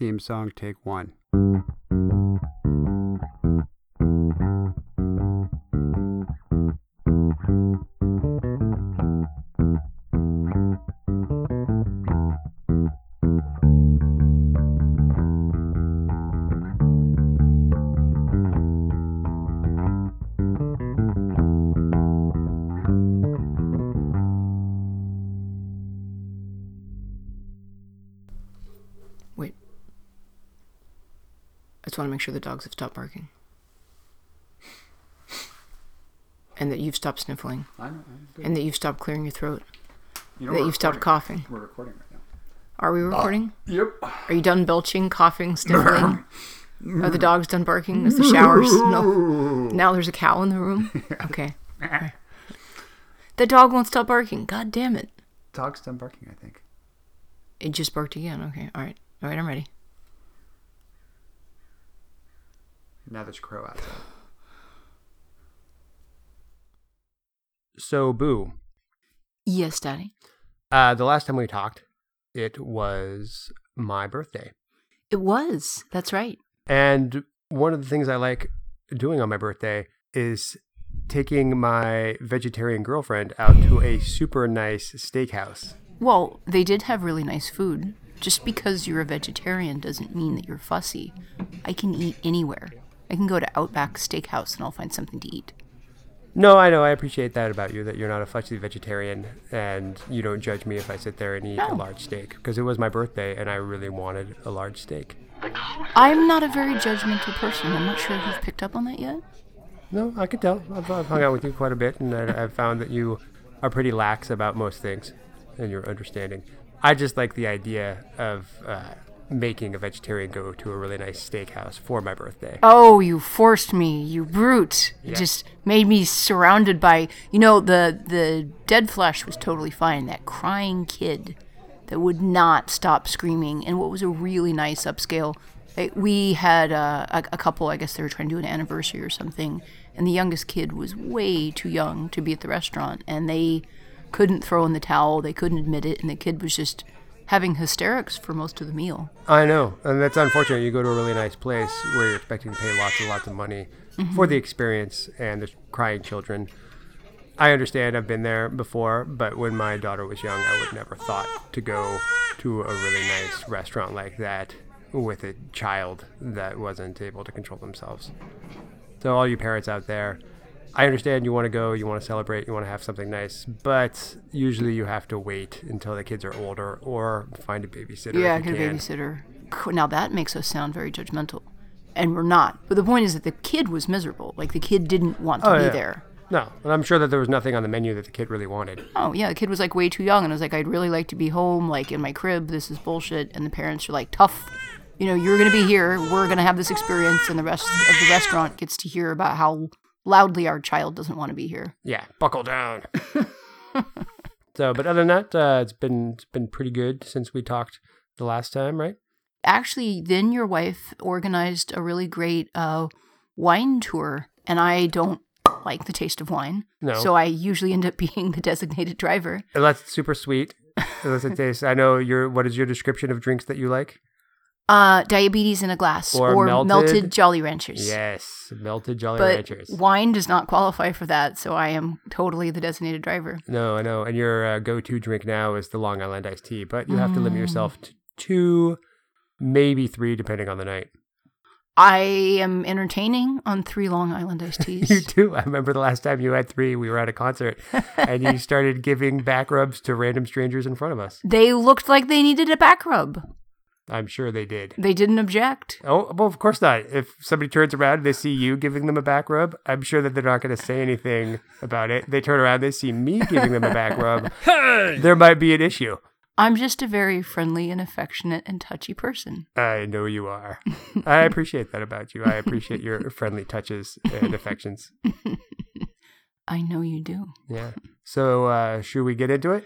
theme song, take one. Want to make sure the dogs have stopped barking. And that you've stopped sniffling. I know. And that you've stopped clearing your throat. You know, that you've stopped coughing. We're recording right now. Are we ah, recording? Yep. Are you done belching, coughing, sniffling? Are the dogs done barking? Is the showers? No. Now there's a cow in the room? Okay. Alright. The dog won't stop barking. God damn it. Dog's done barking, I think. It just barked again. Okay. All right. All right. I'm ready. Now there's a crow outside. So, Boo, Yes, Daddy. uh, the last time we talked, it was my birthday. It was. That's right. And one of the things I like doing on my birthday is taking my vegetarian girlfriend out to a super nice steakhouse. Well, they did have really nice food. Just because you're a vegetarian doesn't mean that you're fussy. I can eat anywhere. I can go to Outback Steakhouse and I'll find something to eat. No, I know. I appreciate that about you, that you're not a fussy vegetarian and you don't judge me if I sit there and eat No. a large steak. Because it was my birthday and I really wanted a large steak. I'm not a very judgmental person. I'm not sure if you've picked up on that yet. No, I could tell. I've, I've hung out with you quite a bit, and I, I've found that you are pretty lax about most things, and you're understanding. I just like the idea of uh, making a vegetarian go to a really nice steakhouse for my birthday. Oh, you forced me, you brute. Yeah. just made me surrounded by, you know, the the dead flesh was totally fine. That crying kid that would not stop screaming, and what was a really nice upscale. We had uh, a, a couple. I guess they were trying to do an anniversary or something, and the youngest kid was way too young to be at the restaurant, and they couldn't throw in the towel. They couldn't admit it, and the kid was just having hysterics for most of the meal. I know, and that's unfortunate. You go to a really nice place where you're expecting to pay lots and lots of money mm-hmm. for the experience, and there's crying children. I understand. I've been there before, but when my daughter was young, I would never thought to go to a really nice restaurant like that with a child that wasn't able to control themselves. So, all you parents out there, I understand you want to go, you want to celebrate, you want to have something nice, but usually you have to wait until the kids are older or find a babysitter. Yeah, get a babysitter. Now that makes us sound very judgmental. And we're not. But the point is that the kid was miserable. Like the kid didn't want to Oh, be yeah. there. No, and I'm sure that there was nothing on the menu that the kid really wanted. Oh, yeah, the kid was like way too young. And I was like, I'd really like to be home, like in my crib. This is bullshit. And the parents are like, tough. You know, you're going to be here. We're going to have this experience. And the rest of the restaurant gets to hear about how loudly our child doesn't want to be here. Yeah, buckle down. so, but other than that, uh, it's been it's been pretty good since we talked the last time, right? actually then your wife organized a really great uh, wine tour and i don't like the taste of wine No. so i usually end up being the designated driver And that's super sweet. Illicit taste. I know your what is your description of drinks that you like? Uh, diabetes in a glass Or melted, melted- jolly ranchers Yes, melted Jolly but Ranchers. wine does not qualify for that so i am totally the designated driver No, I know. And your uh, go-to drink now is the Long Island iced tea, but you have to limit Mm. yourself to two, maybe three, depending on the night. i am entertaining on three long island iced teas. You do. I remember the last time you had three. We were at a concert, and you started giving back rubs to random strangers in front of us. they looked like they needed a back rub I'm sure they did. they didn't object Oh, well, of course not. If somebody turns around and they see you giving them a back rub, I'm sure that they're not going to say anything about it. They turn around, they see me giving them a back rub. There might be an issue. i'm just a very friendly and affectionate and touchy person I know you are. I appreciate that about you. I appreciate your friendly touches and affections. I know you do. Yeah. So, uh, should we get into it?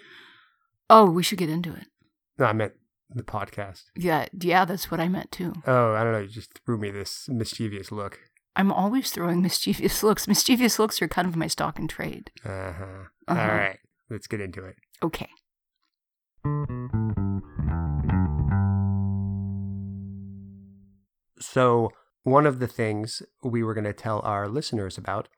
Oh, we should get into it. No, I meant the podcast. Yeah, yeah, that's what I meant too. Oh, I don't know. You just threw me this mischievous look. I'm always throwing mischievous looks. Mischievous looks are kind of my stock and trade. Uh huh. Uh-huh. All right. Let's get into it. Okay. So, one of the things we were going to tell our listeners about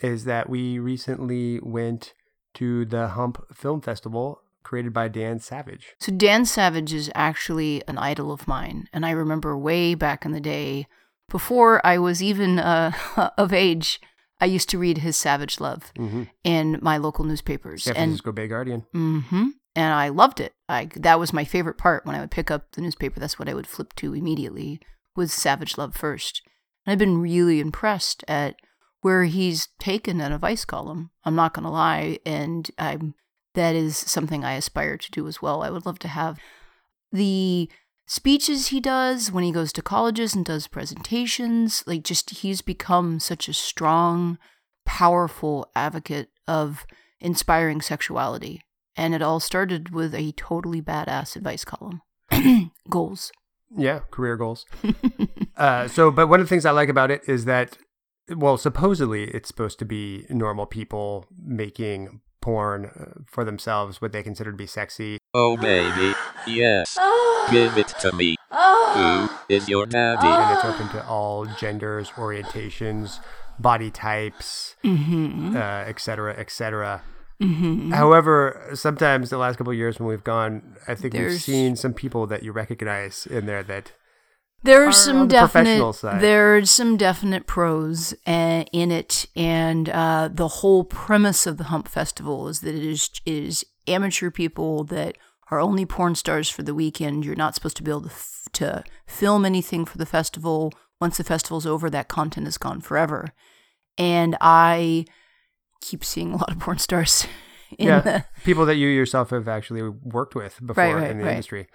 is that we recently went to the Hump Film Festival created by Dan Savage. So Dan Savage is actually an idol of mine, and I remember way back in the day, before I was even uh, of age, I used to read his Savage Love Mm-hmm. in my local newspapers, San and Francisco Bay Guardian. hmm and I loved it. I that was my favorite part when I would pick up the newspaper. That's what I would flip to immediately was Savage Love first. And I've been really impressed at where he's taken an advice column. I'm not going to lie, and I'm that is something I aspire to do as well. I would love to have the speeches he does when he goes to colleges and does presentations. Like, just he's become such a strong, powerful advocate of inspiring sexuality. And it all started with a totally badass advice column. Goals. Yeah, career goals. uh, so, but one of the things I like about it is that, well, supposedly it's supposed to be normal people making porn uh, for themselves, what they consider to be sexy. Oh baby, yes. Give it to me. Who is your daddy? And it's open to all genders, orientations, body types, Mm-hmm. uh, et cetera, et cetera. Mm-hmm. However, sometimes the last couple of years when we've gone, I think we've seen some people that you recognize in there that There's are some the definite side. there's some definite pros uh, in it, and uh, the whole premise of the Hump Festival is that it is is amateur people that are only porn stars for the weekend. You're not supposed to be able to, f- to film anything for the festival. Once the festival's over, that content is gone forever. And I keep seeing a lot of porn stars in yeah, the people that you yourself have actually worked with before right, in the right. industry.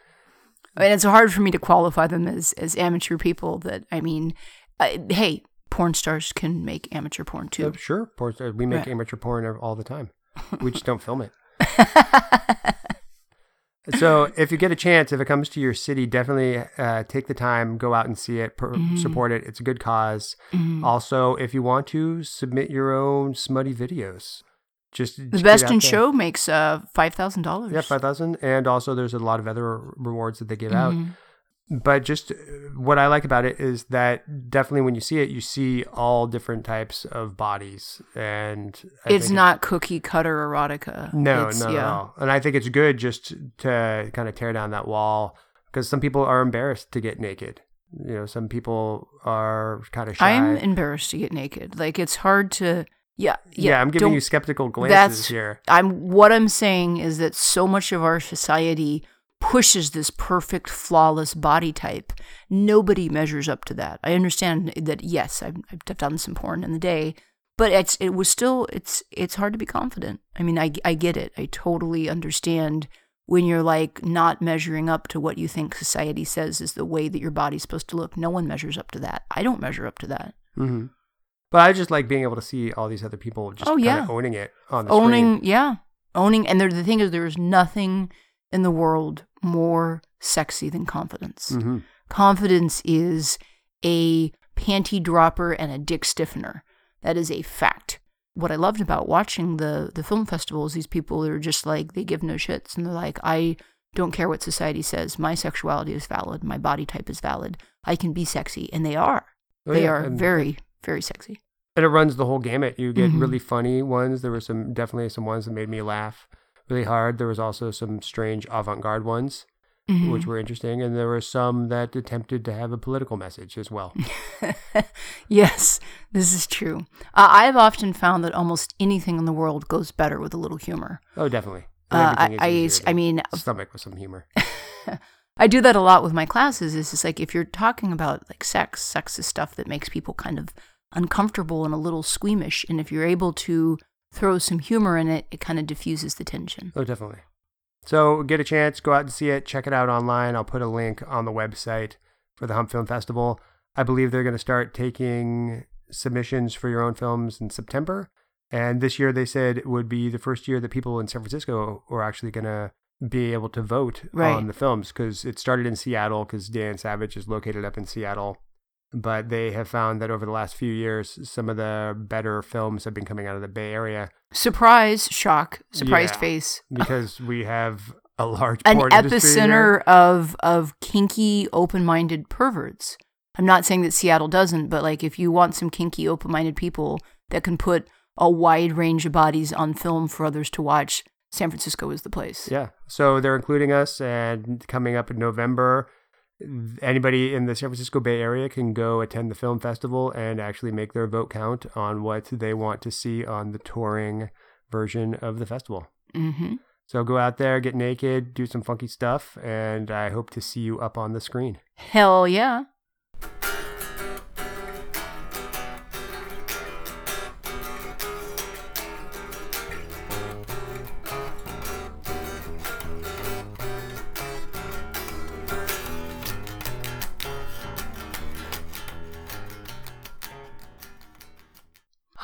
And it's hard for me to qualify them as as amateur people. That I mean, uh, hey, porn stars can make amateur porn too. sure, porn stars, we make Right. amateur porn all the time. We just don't film it. So if you get a chance, if it comes to your city, definitely uh, take the time, go out and see it, per- Mm-hmm. support it. It's a good because Also, if you want to, submit your own smutty videos. Just the best in show makes uh five thousand dollars. Yeah, five thousand, and also there's a lot of other rewards that they give out. Mm-hmm. But just uh, what I like about it is that definitely when you see it, you see all different types of bodies, and I It's not cookie cutter erotica. no, It's- no, no, no. And I think it's good just to kind of tear down that wall because some people are embarrassed to get naked. You know, some people are kind of shy. I'm embarrassed to get naked. Like it's hard to. Yeah, yeah. yeah, I'm giving you skeptical glances that's here. I'm what I'm saying is that so much of our society pushes this perfect flawless body type. Nobody measures up to that. I understand that yes, I've, I've done some porn in the day, but it's it was still it's it's hard to be confident. I mean, I I get it. I totally understand when you're like not measuring up to what you think society says is the way that your body's supposed to look. No one measures up to that. I don't measure up to that. hmm But I just like being able to see all these other people just Oh, yeah. owning it on the owning screen. yeah. Owning and there, the thing is there's nothing in the world more sexy than confidence. Mhm. confidence is a panty dropper and a dick stiffener. That is a fact. What i loved about watching the the film festival is these people are just like they give no shits and they're like i don't care what society says. My sexuality is valid. My body type is valid. I can be sexy. And they are. Oh, they yeah, are and- very very sexy And it runs the whole gamut. You get Mhm. really funny ones. There were some definitely some ones that made me laugh really hard. There was also some strange avant-garde ones, Mhm. which were interesting, and there were some that attempted to have a political message as well. yes, this is true. Uh, I've often found that almost anything in the world goes better with a little humor. Oh, definitely. Uh, I, I, I mean, stomach with some humor. I do that a lot with my classes. It's just like if you're talking about like sex, sex is stuff that makes people kind of uncomfortable and a little squeamish. And if you're able to throw some humor in it, it kind of diffuses the tension. Oh, definitely. So get a chance, go out and see it. Check it out online. I'll put a link on the website for the Hump Film Festival. I believe they're going to start taking submissions for your own films in September. And this year they said it would be the first year that people in San Francisco were actually going to be able to vote Right. on the films because it started in Seattle because Dan Savage is located up in Seattle. But they have found that over the last few years, some of the better films have been coming out of the Bay Area Surprise, shock, surprised Yeah. face. because we have a large An epicenter of of kinky, open-minded perverts. I'm not saying that Seattle doesn't, but like if you want some kinky, open minded people that can put a wide range of bodies on film for others to watch, San Francisco is the place. Yeah. So they're including us, and coming up in November, anybody in the San Francisco Bay Area can go attend the film festival and actually make their vote count on what they want to see on the touring version of the festival. hmm So go out there, get naked, do some funky stuff, and I hope to see you up on the screen. Hell yeah.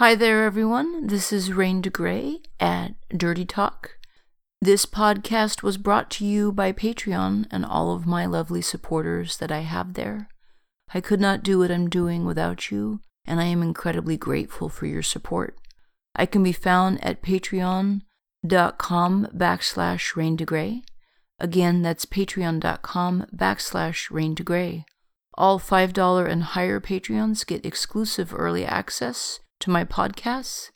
Hi there, everyone. This is Rain DeGrey at Dirty Talk. This podcast was brought to you by Patreon and all of my lovely supporters that I have there. I could not do what I'm doing without you, and I am incredibly grateful for your support. I can be found at patreon.com backslash rain DeGrey. Again, that's patreon.com backslash rain DeGrey. All $5 and higher Patreons get exclusive early access to my podcasts.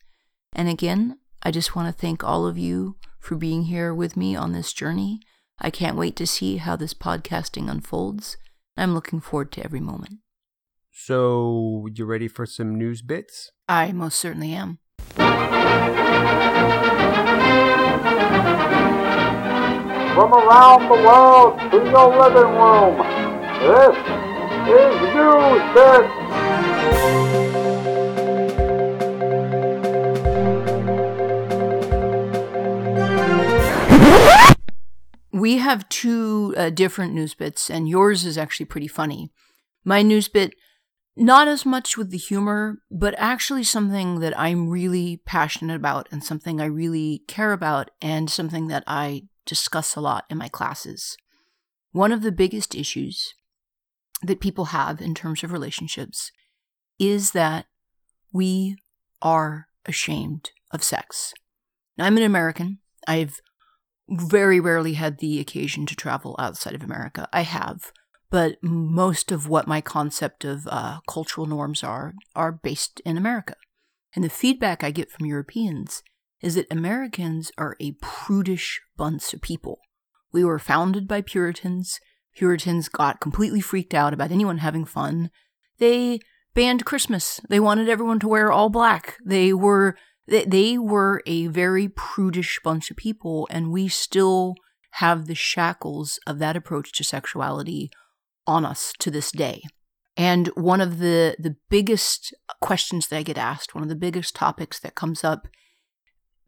And again, I just want to thank all of you for being here with me on this journey. I can't wait to see how this podcasting unfolds. I'm looking forward to every moment. So, you ready for some news bits? I most certainly am. From around the world to your living room, this is News Bits. We have two uh, different news bits, and yours is actually pretty funny. My news bit, not as much with the humor, but actually something that I'm really passionate about and something I really care about, and something that I discuss a lot in my classes. One of the biggest issues that people have in terms of relationships is that we are ashamed of sex. Now, I'm an American. I've very rarely had the occasion to travel outside of America. I have, but most of what my concept of uh, cultural norms are are based in America. And the feedback I get from Europeans is that Americans are a prudish bunch of people. We were founded by Puritans. Puritans got completely freaked out about anyone having fun. They banned Christmas. They wanted everyone to wear all black. They were they, they were a very prudish bunch of people, and we still have the shackles of that approach to sexuality on us to this day. And one of the, the biggest questions that I get asked, one of the biggest topics that comes up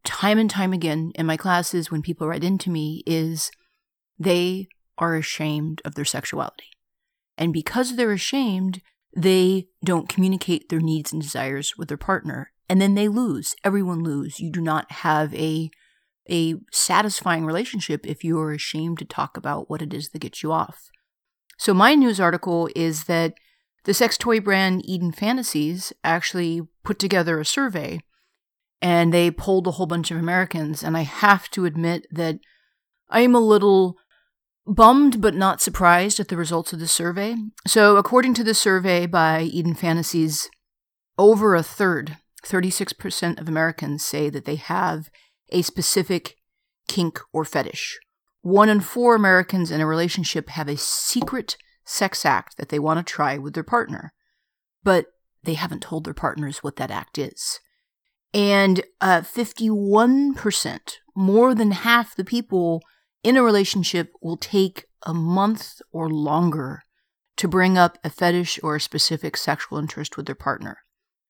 time and time again in my classes when people write into me is they are ashamed of their sexuality. And because they're ashamed, they don't communicate their needs and desires with their partner and then they lose. Everyone lose. You do not have a a satisfying relationship if you are ashamed to talk about what it is that gets you off. So my news article is that the sex toy brand eden fantasies actually put together a survey and they polled a whole bunch of americans and i have to admit that i am a little bummed but not surprised at the results of the survey. So according to the survey by eden fantasies over a third 36% of Americans say that they have a specific kink or fetish. One in four Americans in a relationship have a secret sex act that they want to try with their partner, but they haven't told their partners what that act is. And uh, 51%, more than half the people in a relationship, will take a month or longer to bring up a fetish or a specific sexual interest with their partner.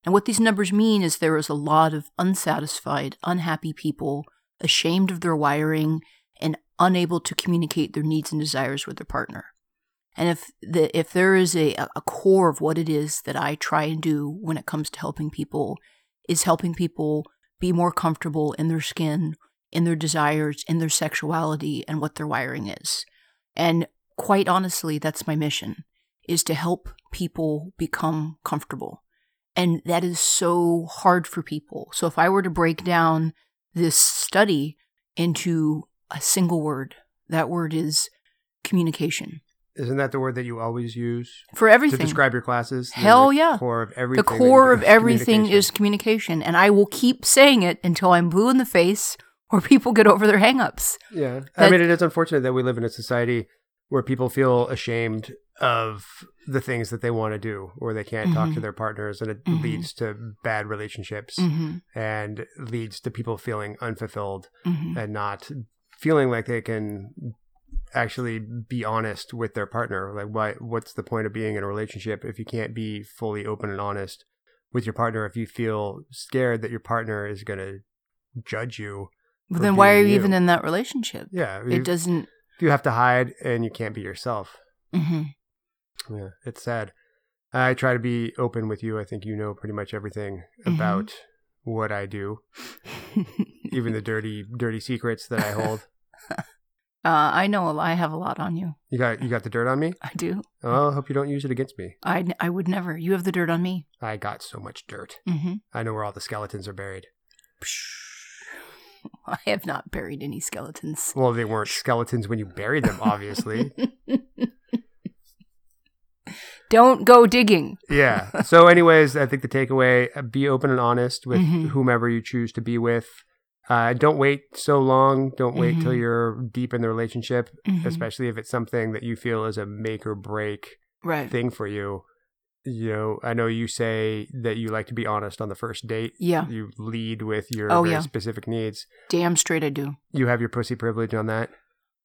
And what these numbers mean is there is a lot of unsatisfied, unhappy people, ashamed of their wiring, and unable to communicate their needs and desires with their partner. And if the if there is a, a core of what it is that I try and do when it comes to helping people, is helping people be more comfortable in their skin, in their desires, in their sexuality, and what their wiring is. And quite honestly, that's my mission, is to help people become comfortable. And that is so hard for people. So if I were to break down this study into a single word, that word is communication. Isn't that the word that you always use for everything to describe your classes? Hell the yeah. Core of everything. the core of everything communication. is communication, and I will keep saying it until I'm blue in the face or people get over their hangups. Yeah. I mean, it is unfortunate that we live in a society where people feel ashamed of the things that they want to do or they can't talk to Mhm. their partners and it Mhm. leads to bad relationships hmm and leads to people feeling unfulfilled hmm and not feeling like they can actually be honest with their partner like why what's the point of being in a relationship if you can't be fully open and honest with your partner if you feel scared that your partner is going to judge you But then why are being you even in that relationship? yeah It doesn't. you have to hide and you can't be yourself hmm yeah it's sad i try to be open with you i think you know pretty much everything Mhm. about what i do even the dirty dirty secrets that i hold Uh, I know a lot. I have a lot on you. you got you got the dirt on me I do. oh i hope you don't use it against me I, I would never. You have the dirt on me. i got so much dirt hmm i know where all the skeletons are buried I have not buried any skeletons. well they weren't skeletons when you buried them obviously Don't go digging. yeah so anyways i think the takeaway uh, be open and honest with Mhm. whomever you choose to be with uh, don't wait so long don't wait till Mhm. you're deep in the relationship Mhm. especially if it's something that you feel is a make or break Right. thing for you you know i know you say that you like to be honest on the first date Yeah. you lead with your Oh, very yeah. specific needs Damn straight I do. you have your pussy privilege on that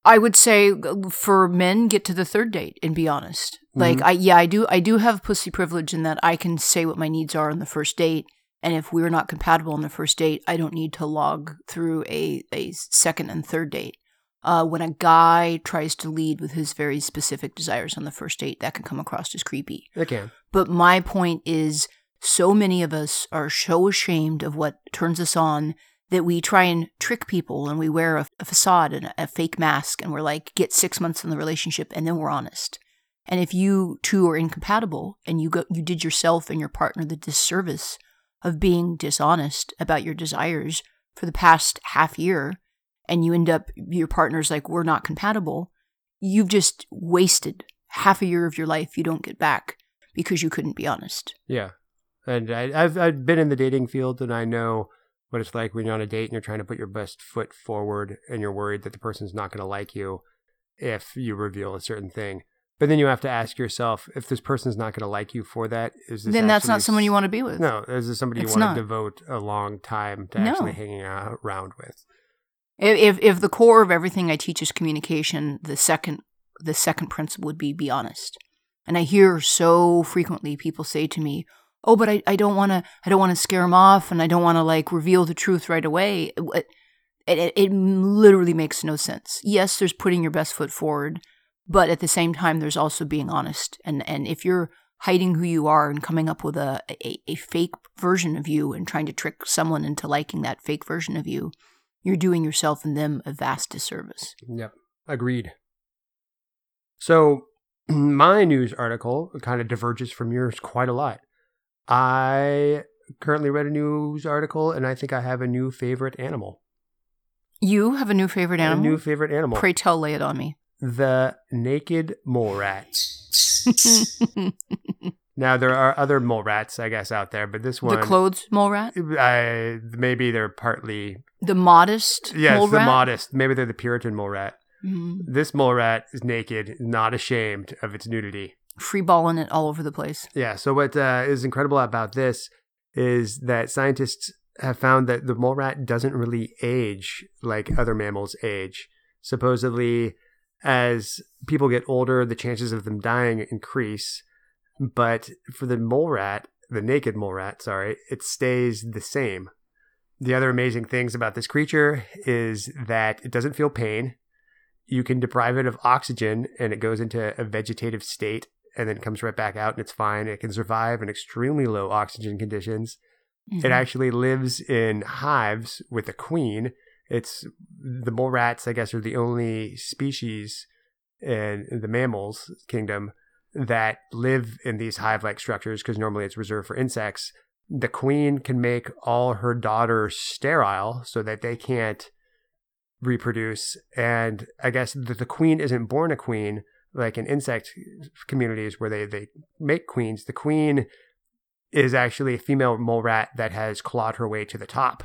I would say uh, for men, get to the third date and be honest. Like Mhm. I, yeah, I do. I do have pussy privilege in that I can say what my needs are on the first date, and if we're not compatible on the first date, I don't need to log through a a second and third date. Uh, when a guy tries to lead with his very specific desires on the first date, that can come across as creepy. it can But my point is, so many of us are so ashamed of what turns us on that we try and trick people and we wear a, a facade and a, a fake mask and we're like, get six months in the relationship and then we're honest. And if you two are incompatible and you go, you did yourself and your partner the disservice of being dishonest about your desires for the past half year, and you end up your partner's like, we're not compatible, you've just wasted half a year of your life you don't get back because you couldn't be honest. Yeah, and I, I've I've been in the dating field, and I know what it's like when you're on a date and you're trying to put your best foot forward, and you're worried that the person's not going to like you if you reveal a certain thing. But then you have to ask yourself, if this person's not going to like you for that, is this Then that's not someone you want to be with. No, is this somebody you want to devote a long time to No. actually hanging out around with? If, if if the core of everything I teach is communication, the second the second principle would be be honest. And I hear so frequently people say to me, "Oh, but I, I don't want to I don't want to scare them off, and I don't want to like reveal the truth right away." It, it, it, it literally makes no sense. Yes, there's putting your best foot forward, but at the same time, there's also being honest. And and if you're hiding who you are and coming up with a, a, a fake version of you and trying to trick someone into liking that fake version of you, you're doing yourself and them a vast disservice. Yep, agreed. So, my news article kind of diverges from yours quite a lot. I currently read a news article, and I think I have a new favorite animal. You have a new favorite animal? A new favorite animal. Pray tell, lay it on me. the naked mole rat. Now there are other mole rats, I guess, out there, but this one, the clothes mole rat? I, maybe they're partly The modest yes, mole the rat? modest. Maybe they're the Puritan mole rat. Mhm. This mole rat is naked, not ashamed of its nudity. Free balling it all over the place. Yeah. So what uh, is incredible about this is that scientists have found that the mole rat doesn't really age like other mammals age. Supposedly, as people get older, the chances of them dying increase. But for the mole rat, the naked mole rat, sorry, it stays the same. The other amazing things about this creature is that it doesn't feel pain. You can deprive it of oxygen and it goes into a vegetative state and then comes right back out and it's fine. It can survive in extremely low oxygen conditions. It Mhm. actually lives in hives with a queen. It's the mole rats, I guess, are the only species in the mammals kingdom that live in these hive-like structures because normally it's reserved for insects. The queen can make all her daughters sterile so that they can't reproduce. And I guess the, the queen isn't born a queen, like in insect communities where they, they make queens, the queen is actually a female mole rat that has clawed her way to the top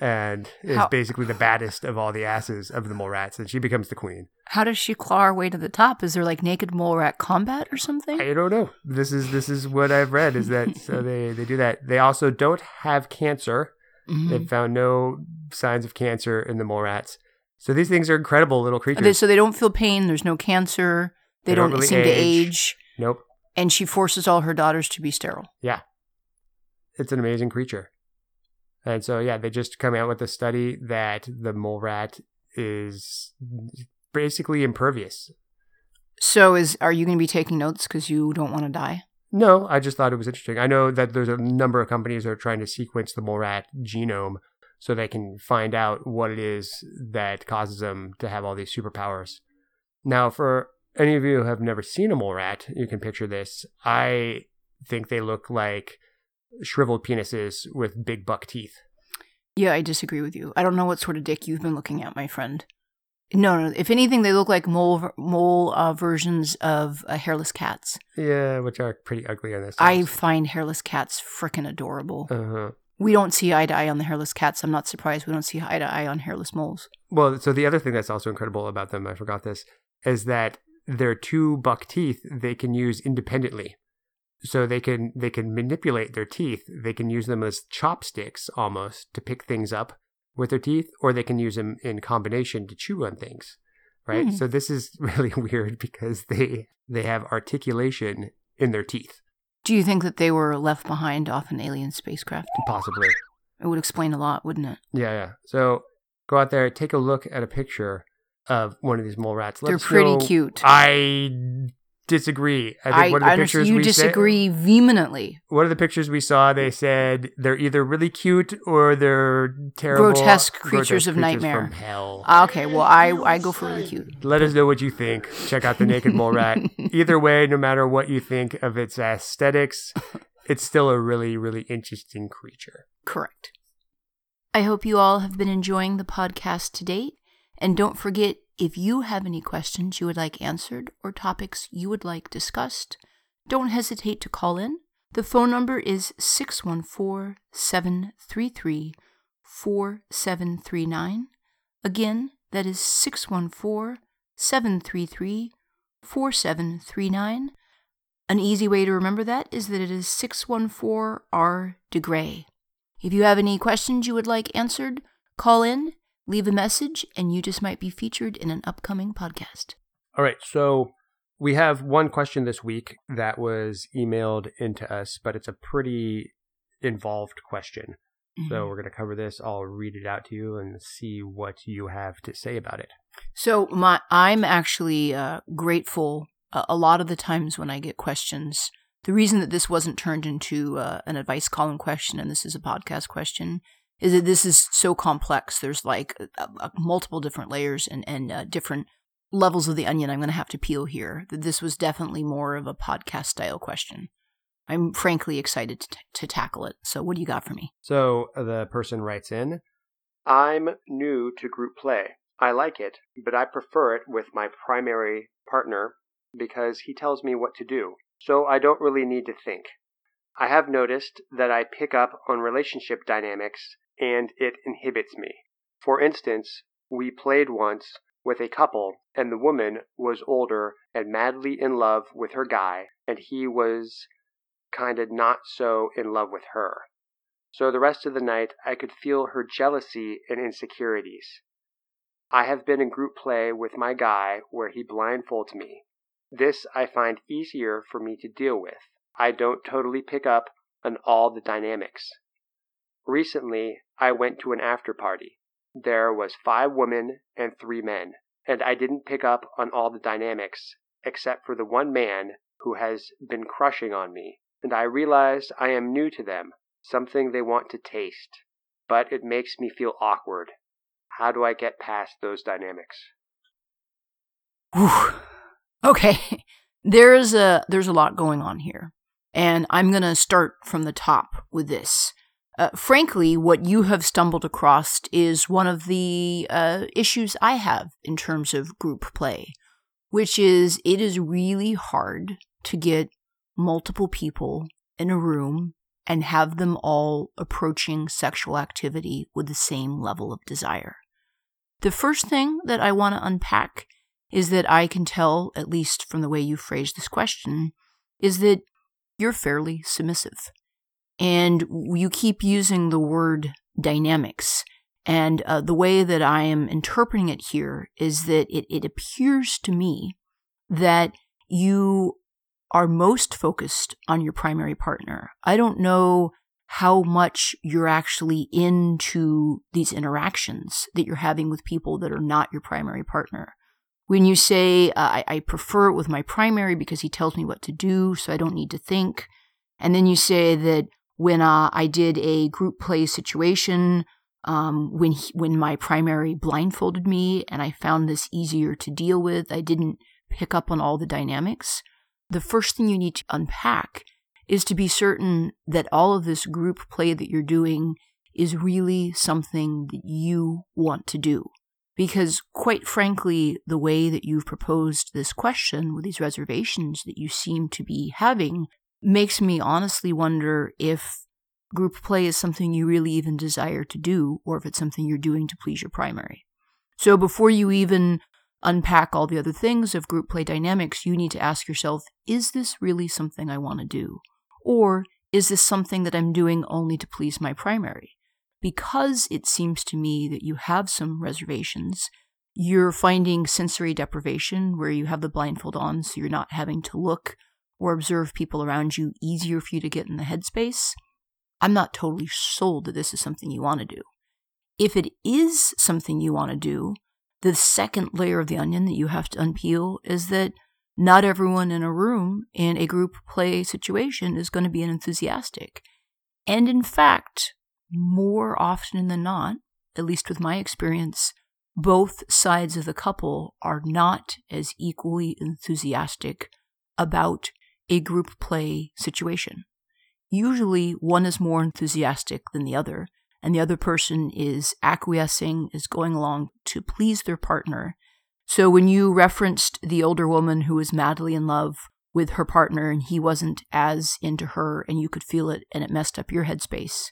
and is How- basically the baddest of all the asses of the mole rats, and she becomes the queen. How does she claw her way to the top? Is there like naked mole rat combat or something? I don't know. This is this is what I've read is that so they they do that. They also don't have cancer. Mhm. They've found no signs of cancer in the mole rats. So these things are incredible little creatures. they- so they don't feel pain. There's no cancer. They, They don't don't, really seem to age. age. nope. And she forces all her daughters to be sterile. Yeah. It's an amazing creature. And so yeah, they just come out with a study that the mole rat is basically impervious. So is are you going to be taking notes because you don't want to die? No, I just thought it was interesting. I know that there's a number of companies that are trying to sequence the mole rat genome so they can find out what it is that causes them to have all these superpowers. Now, for any of you who have never seen a mole rat, you can picture this. I think they look like shriveled penises with big buck teeth. Yeah, I disagree with you. I don't know what sort of dick you've been looking at, my friend. No, no. If anything, they look like mole mole uh, versions of uh, hairless cats. Yeah, which are pretty ugly on this. I find hairless cats freaking adorable. Uh-huh. we don't see eye to eye on the hairless cats. I'm not surprised we don't see eye to eye on hairless moles. Well, so the other thing that's also incredible about them, I forgot this, is that their two buck teeth they can use independently. So they can they can manipulate their teeth. They can use them as chopsticks almost to pick things up with their teeth, or they can use them in combination to chew on things. Right. Hmm. So this is really weird because they they have articulation in their teeth, Do you think that they were left behind off an alien spacecraft? possibly. It would explain a lot, wouldn't it? Yeah, yeah. So go out there, take a look at a picture of one of these mole rats. Let They're pretty know- cute. I disagree. I think I, one of the I pictures you disagree Sa- vehemently. one of the pictures we saw, they said they're either really cute or they're terrible, Grotesque creatures of creatures nightmare. from hell. Ah, Okay, well, I I go for really cute. Let us know what you think. Check out the naked mole rat. Either way, no matter what you think of its aesthetics, it's still a really, really interesting creature. Correct. I hope you all have been enjoying the podcast to date. And don't forget, if you have any questions you would like answered or topics you would like discussed, don't hesitate to call in. The phone number is 614 733 4739. Again, that is 614 733 4739. An easy way to remember that is that it is 614 R DeGrey. If you have any questions you would like answered, call in, leave a message, and you just might be featured in an upcoming podcast. All right, so we have one question this week that was emailed into us, but it's a pretty involved question. So we're going to cover this. I'll read it out to you and see what you have to say about it. So my I'm actually uh, grateful uh, a lot of the times when I get questions. The reason that this wasn't turned into uh, an advice column question and this is a podcast question is that this is so complex. There's like uh, uh, multiple different layers and and uh, different levels of the onion. I'm going to have to peel here. That this was definitely more of a podcast style question. I'm frankly excited to, t- to tackle it. So what do you got for me? So the person writes in I'm new to group play. I like it, but I prefer it with my primary partner because he tells me what to do, so I don't really need to think. I have noticed that I pick up on relationship dynamics and it inhibits me. For instance, we played once with a couple, and the woman was older and madly in love with her guy, and he was kind of not so in love with her. So the rest of the night I could feel her jealousy and insecurities. I have been in group play with my guy where he blindfolds me. This I find easier for me to deal with. I don't totally pick up on all the dynamics. Recently, I went to an after party. There was five women and three men, and I didn't pick up on all the dynamics except for the one man who has been crushing on me, and I realized I am new to them, something they want to taste, but it makes me feel awkward. How do I get past those dynamics? Whew. Okay, there's a there's a lot going on here, and I'm gonna start from the top with this. Uh, frankly, what you have stumbled across is one of the uh, issues I have in terms of group play. which is it is really hard to get multiple people in a room and have them all approaching sexual activity with the same level of desire. The first thing that I want to unpack is that I can tell, at least from the way you phrased this question, is that you're fairly submissive. And you keep using the word dynamics. And uh, the way that I am interpreting it here is that it, it appears to me that you are most focused on your primary partner. I don't know how much you're actually into these interactions that you're having with people that are not your primary partner. When you say, uh, I, I prefer it with my primary because he tells me what to do, so I don't need to think. And then you say that when uh, I did a group play situation, um, when he, when my primary blindfolded me and I found this easier to deal with, I didn't pick up on all the dynamics. The first thing you need to unpack is to be certain that all of this group play that you're doing is really something that you want to do. Because, quite frankly, the way that you've proposed this question with these reservations that you seem to be having makes me honestly wonder if group play is something you really even desire to do or if it's something you're doing to please your primary. So, before you even unpack all the other things of group play dynamics, you need to ask yourself is this really something I want to do? Or is this something that I'm doing only to please my primary? Because it seems to me that you have some reservations, you're finding sensory deprivation where you have the blindfold on so you're not having to look or observe people around you easier for you to get in the headspace. I'm not totally sold that this is something you want to do. If it is something you want to do, the second layer of the onion that you have to unpeel is that not everyone in a room in a group play situation is going to be an enthusiastic. And in fact, more often than not, at least with my experience, both sides of the couple are not as equally enthusiastic about a group play situation. Usually, one is more enthusiastic than the other, and the other person is acquiescing, is going along to please their partner. So when you referenced the older woman who was madly in love with her partner and he wasn't as into her and you could feel it and it messed up your headspace,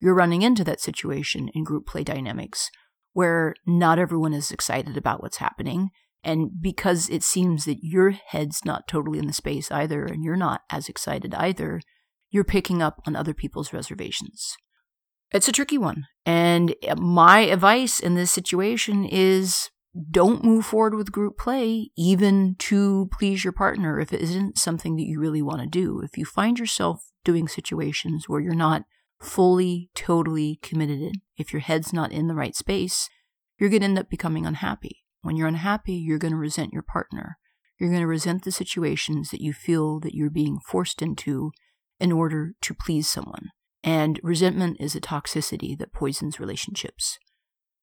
you're running into that situation in group play dynamics where not everyone is excited about what's happening. And because it seems that your head's not totally in the space either and you're not as excited either, you're picking up on other people's reservations. It's a tricky one. And uh, my advice in this situation is don't move forward with group play, even to please your partner, if it isn't something that you really want to do. If you find yourself doing situations where you're not fully, totally committed in, if your head's not in the right space, you're going to end up becoming unhappy. When you're unhappy, you're going to resent your partner. You're going to resent the situations that you feel that you're being forced into in order to please someone. And resentment is a toxicity that poisons relationships.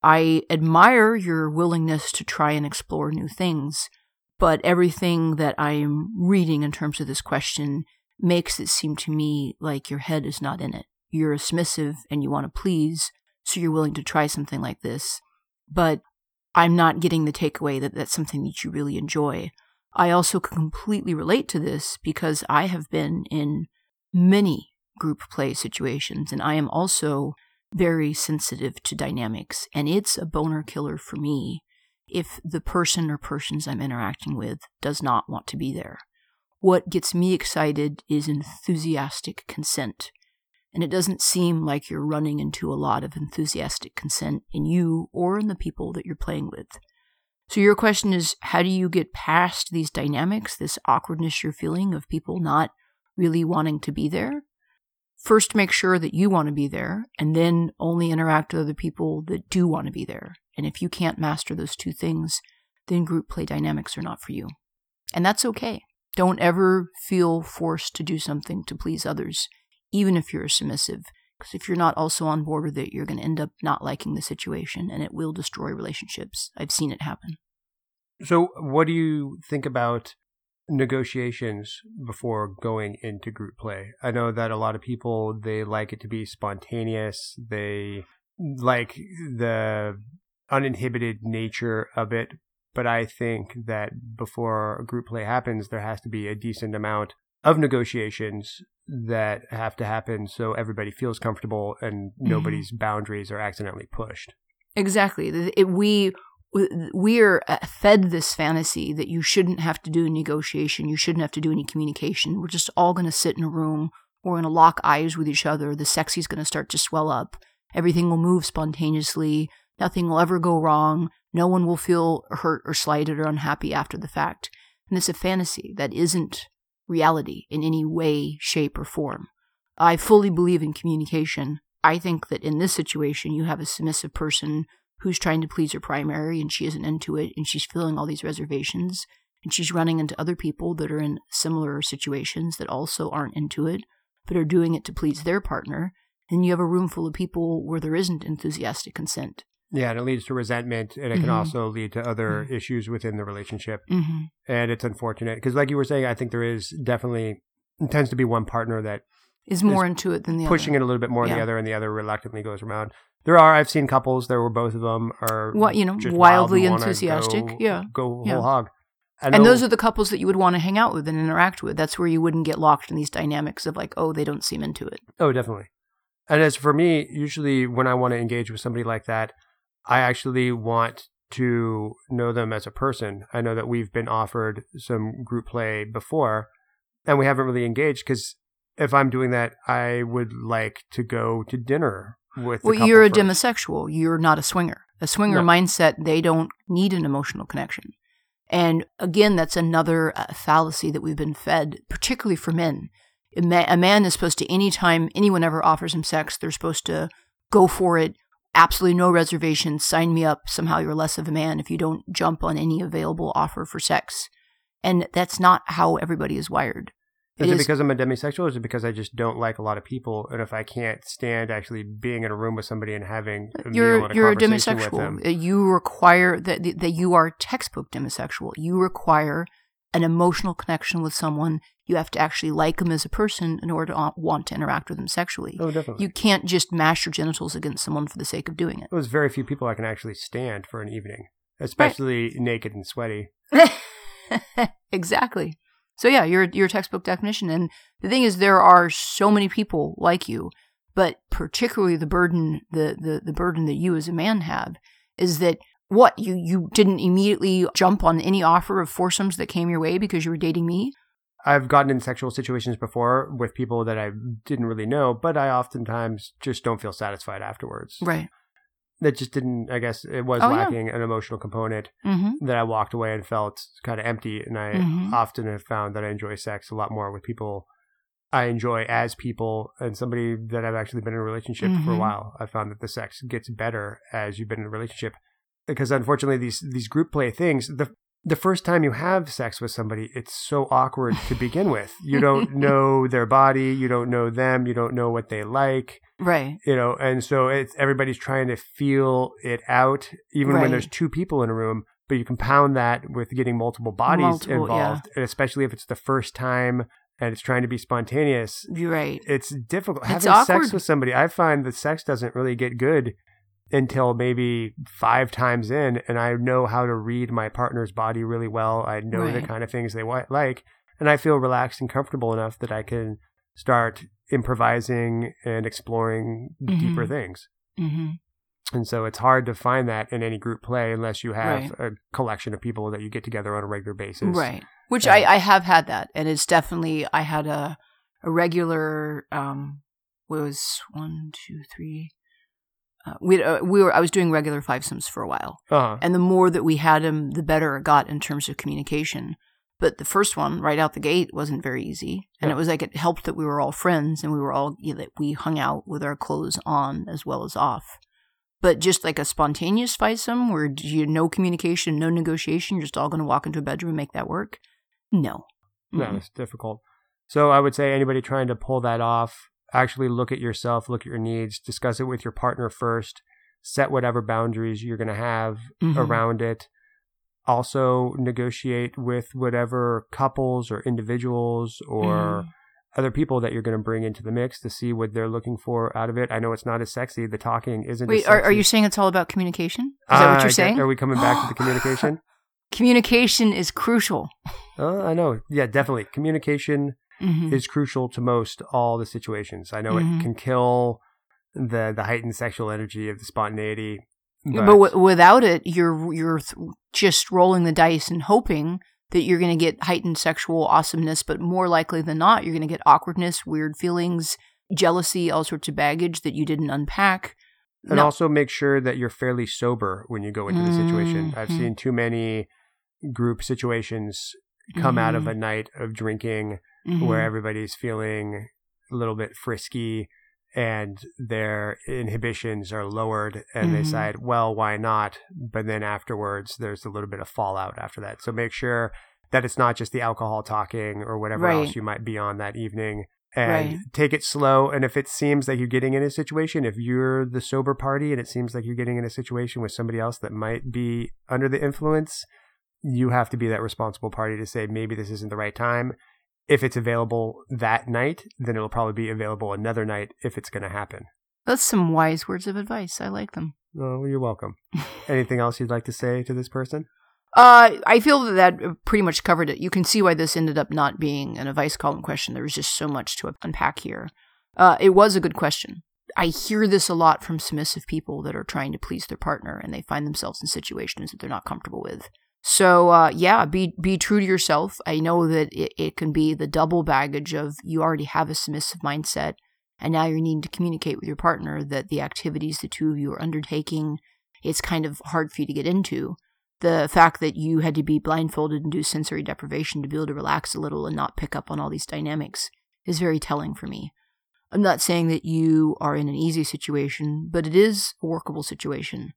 I admire your willingness to try and explore new things, but everything that I am reading in terms of this question makes it seem to me like your head is not in it. You're submissive and you want to please, so you're willing to try something like this. But I'm not getting the takeaway that that's something that you really enjoy. I also completely relate to this because I have been in many group play situations. And I am also very sensitive to dynamics. And it's a boner killer for me if the person or persons I'm interacting with does not want to be there. What gets me excited is enthusiastic consent. And it doesn't seem like you're running into a lot of enthusiastic consent in you or in the people that you're playing with. So, your question is how do you get past these dynamics, this awkwardness you're feeling of people not really wanting to be there? first make sure that you want to be there and then only interact with other people that do want to be there. And if you can't master those two things, then group play dynamics are not for you. And that's okay. Don't ever feel forced to do something to please others, even if you're submissive. Because if you're not also on board with it, you're going to end up not liking the situation and it will destroy relationships. I've seen it happen. So, what do you think about negotiations before going into group play. I know that a lot of people they like it to be spontaneous. They like the uninhibited nature of it. But I think that before group play happens, there has to be a decent amount of negotiations that have to happen so everybody feels comfortable and nobody's boundaries are accidentally pushed. Exactly. It, we we are uh, fed this fantasy that you shouldn't have to do a negotiation, you shouldn't have to do any communication. We're just all going to sit in a room. We're going to lock eyes with each other. The sexy's going to start to swell up. Everything will move spontaneously. Nothing will ever go wrong. No one will feel hurt or slighted or unhappy after the fact. And it's a fantasy that isn't reality in any way, shape, or form. I fully believe in communication. I think that in this situation, you have a submissive person who's trying to please her primary and she isn't into it and she's feeling all these reservations and she's running into other people that are in similar situations that also aren't into it but are doing it to please their partner. And you have a room full of people where there isn't enthusiastic consent. Yeah, and it leads to resentment, and it can Mhm. also lead to other issues within the relationship. Mm-hmm. And it's unfortunate because, like you were saying, I think there is definitely tends to be one partner that Is more into it than the pushing other. it a little bit more than the other, and the other reluctantly goes around. There are I've seen couples there where both of them are What, you know, wildly wild enthusiastic. go- Yeah. go Yeah. whole hog. And those are the couples that you would want to hang out with and interact with. That's where you wouldn't get locked in these dynamics of like, oh, they don't seem into it. Oh, definitely. And as for me, usually when I want to engage with somebody like that, I actually want to know them as a person. I know that we've been offered some group play before and we haven't really engaged because if I'm doing that, I would like to go to dinner with Well, you're a first. demisexual. You're not a swinger. A swinger No. mindset, they don't need an emotional connection. And again, that's another uh, fallacy that we've been fed, particularly for men. A, ma- a man is supposed to, anytime anyone ever offers him sex, they're supposed to go for it. Absolutely no reservations. Sign me up. Somehow you're less of a man if you don't jump on any available offer for sex. And that's not how everybody is wired. Is It it is- because I'm a demisexual or is it because I just don't like a lot of people? And if I can't stand actually being in a room with somebody and having a meal you're and a you're a demisexual. them? Uh, You require that that you are textbook demisexual. You require an emotional connection with someone. You have to actually like them as a person in order to want to interact with them sexually. Oh, definitely. You can't just mash your genitals against someone for the sake of doing it. There's very few people I can actually stand for an evening, especially naked and sweaty. exactly. So yeah, you're you're a textbook definition. And the thing is, there are so many people like you, but particularly the burden the the, the burden that you as a man have is that what you you didn't immediately jump on any offer of foursomes that came your way because you were dating me. I've gotten in sexual situations before with people that I didn't really know, but I oftentimes just don't feel satisfied afterwards. Right. That just didn't, I guess it was Oh, yeah. lacking an emotional component Mm-hmm. that I walked away and felt kind of empty. And I Mhm. often have found that I enjoy sex a lot more with people I enjoy as people and somebody that I've actually been in a relationship for a Mhm. while. I found that the sex gets better as you've been in a relationship because unfortunately these these group play things the the first time you have sex with somebody it's so awkward to begin with. You don't know their body, you don't know them, you don't know what they like Right. you know and so it's everybody's trying to feel it out even Right. when there's two people in a room but you compound that with getting multiple bodies Multiple, involved and especially if it's the first time and it's trying to be spontaneous You're right. it's difficult It's having sex with somebody i find that sex doesn't really get good until maybe five times in and i know how to read my partner's body really well i know the kind of things they like and i feel relaxed and comfortable enough that i can start improvising and exploring deeper Mhm. things Mm-hmm. and so it's hard to find that in any group play unless you have Right. a collection of people that you get together on a regular basis Right. Which. I, I have had that. And it's definitely, I had a, a regular, um, what was one, two, three. Uh, we, uh, we were, I was doing regular fivesomes for a while. uh-huh. And the more that we had him, the better it got in terms of communication. But the first one, right out the gate, wasn't very easy. And Yeah. it was like it helped that we were all friends and we were all, you know, that we hung out with our clothes on as well as off. But just like a spontaneous fivesome where you no communication, no negotiation, you're just all going to walk into a bedroom and make that work? No. No, Mm-mm. it's difficult. So I would say anybody trying to pull that off, actually look at yourself, look at your needs, discuss it with your partner first, set whatever boundaries you're going to have Mhm. around it. Also negotiate with whatever couples or individuals or Mhm. other people that you're going to bring into the mix to see what they're looking for out of it. I know it's not as sexy. The talking isn't. Wait, are, are you saying it's all about communication? Is that what Uh, you're saying? Are we coming back to the communication? Communication is crucial. Uh, I know. Yeah, definitely. Communication Mhm. is crucial to most all the situations. I know Mhm. it can kill the the heightened sexual energy of the spontaneity. but w- without it, you're you're th- just rolling the dice and hoping that you're going to get heightened sexual awesomeness. But more likely than not, you're going to get awkwardness, weird feelings, jealousy, all sorts of baggage that you didn't unpack. and No. also make sure that you're fairly sober when you go into the situation. I've Mhm. seen too many group situations come out of Mhm. a night of drinking Mhm. where everybody's feeling a little bit frisky and their inhibitions are lowered and they Mhm. decide, well, why not? But then afterwards, there's a little bit of fallout after that. So make sure that it's not just the alcohol talking or whatever Right. else you might be on that evening. And Right. take it slow. And if it seems like you're getting in a situation, if you're the sober party and it seems like you're getting in a situation with somebody else that might be under the influence, you have to be that responsible party to say, maybe this isn't the right time if it's available that night, then it'll probably be available another night if it's going to happen. That's some wise words of advice. I like them. Oh, you're welcome. Anything else you'd like to say to this person? Uh, I feel that that pretty much covered it. You can see why this ended up not being an advice column question. There was just so much to unpack here. Uh, it was a good question. I hear this a lot from submissive people that are trying to please their partner and they find themselves in situations that they're not comfortable with. So, uh, yeah, be be true to yourself. I know that it, it can be the double baggage of you already have a submissive mindset, and now you're needing to communicate with your partner that the activities the two of you are undertaking, it's kind of hard for you to get into the fact that you had to be blindfolded and do sensory deprivation to be able to relax a little and not pick up on all these dynamics is very telling for me. I'm not saying that you are in an easy situation, but it is a workable situation.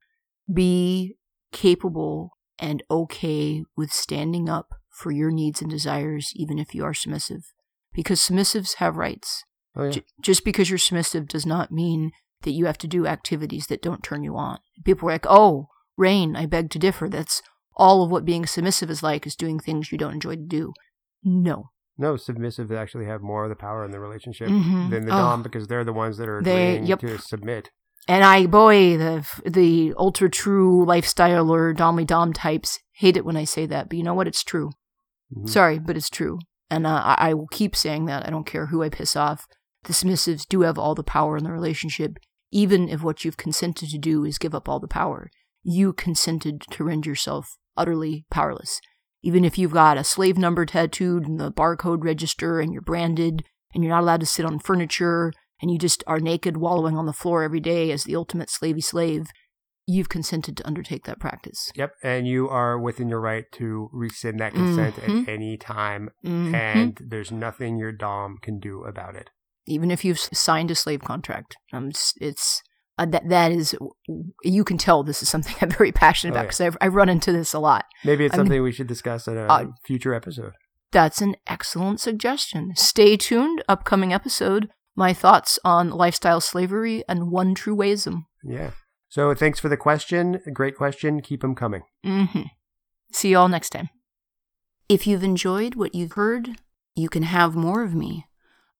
Be capable and okay with standing up for your needs and desires, even if you are submissive. Because submissives have rights. Oh, yeah. J- just because you're submissive does not mean that you have to do activities that don't turn you on. People are like, oh, Rain, I beg to differ. That's all of what being submissive is like, is doing things you don't enjoy to do. No. No, submissive actually have more of the power in the relationship Mhm. than the Oh. Dom because they're the ones that are They- yep. to submit. And I, boy, the the ultra true lifestyle or domly dom types hate it when I say that, but you know what? It's true. Mhm. Sorry, but it's true. And uh, I, I will keep saying that. I don't care who I piss off. The submissives do have all the power in the relationship, even if what you've consented to do is give up all the power. You consented to render yourself utterly powerless. Even if you've got a slave number tattooed and the barcode register and you're branded and you're not allowed to sit on furniture and you just are naked wallowing on the floor every day as the ultimate slavey slave, you've consented to undertake that practice. Yep, and you are within your right to rescind that consent Mhm. at any time, Mhm. and there's nothing your Dom can do about it. even if you've signed a slave contract. Um, it's, it's uh, that that is you can tell this is something I'm very passionate Oh, about because I've I run into this a lot. Maybe it's I mean- something we should discuss in a Uh, future episode. That's an excellent suggestion. Stay tuned. Upcoming episode. My thoughts on lifestyle slavery and one true wayism. Yeah. So thanks for the question. Great question. Keep them coming. Mm-hmm. See you all next time. If you've enjoyed what you've heard, you can have more of me.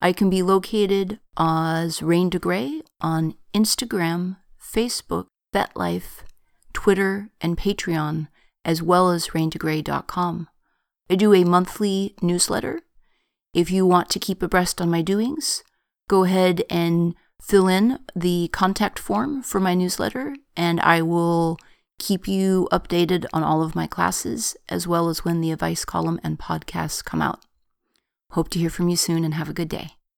I can be located as Rain DeGrey on Instagram, Facebook, FetLife, Twitter, and Patreon, as well as raindegrey.com. I do a monthly newsletter. If you want to keep abreast on my doings, go ahead and fill in the contact form for my newsletter, and I will keep you updated on all of my classes, as well as when the advice column and podcasts come out. Hope to hear from you soon and have a good day.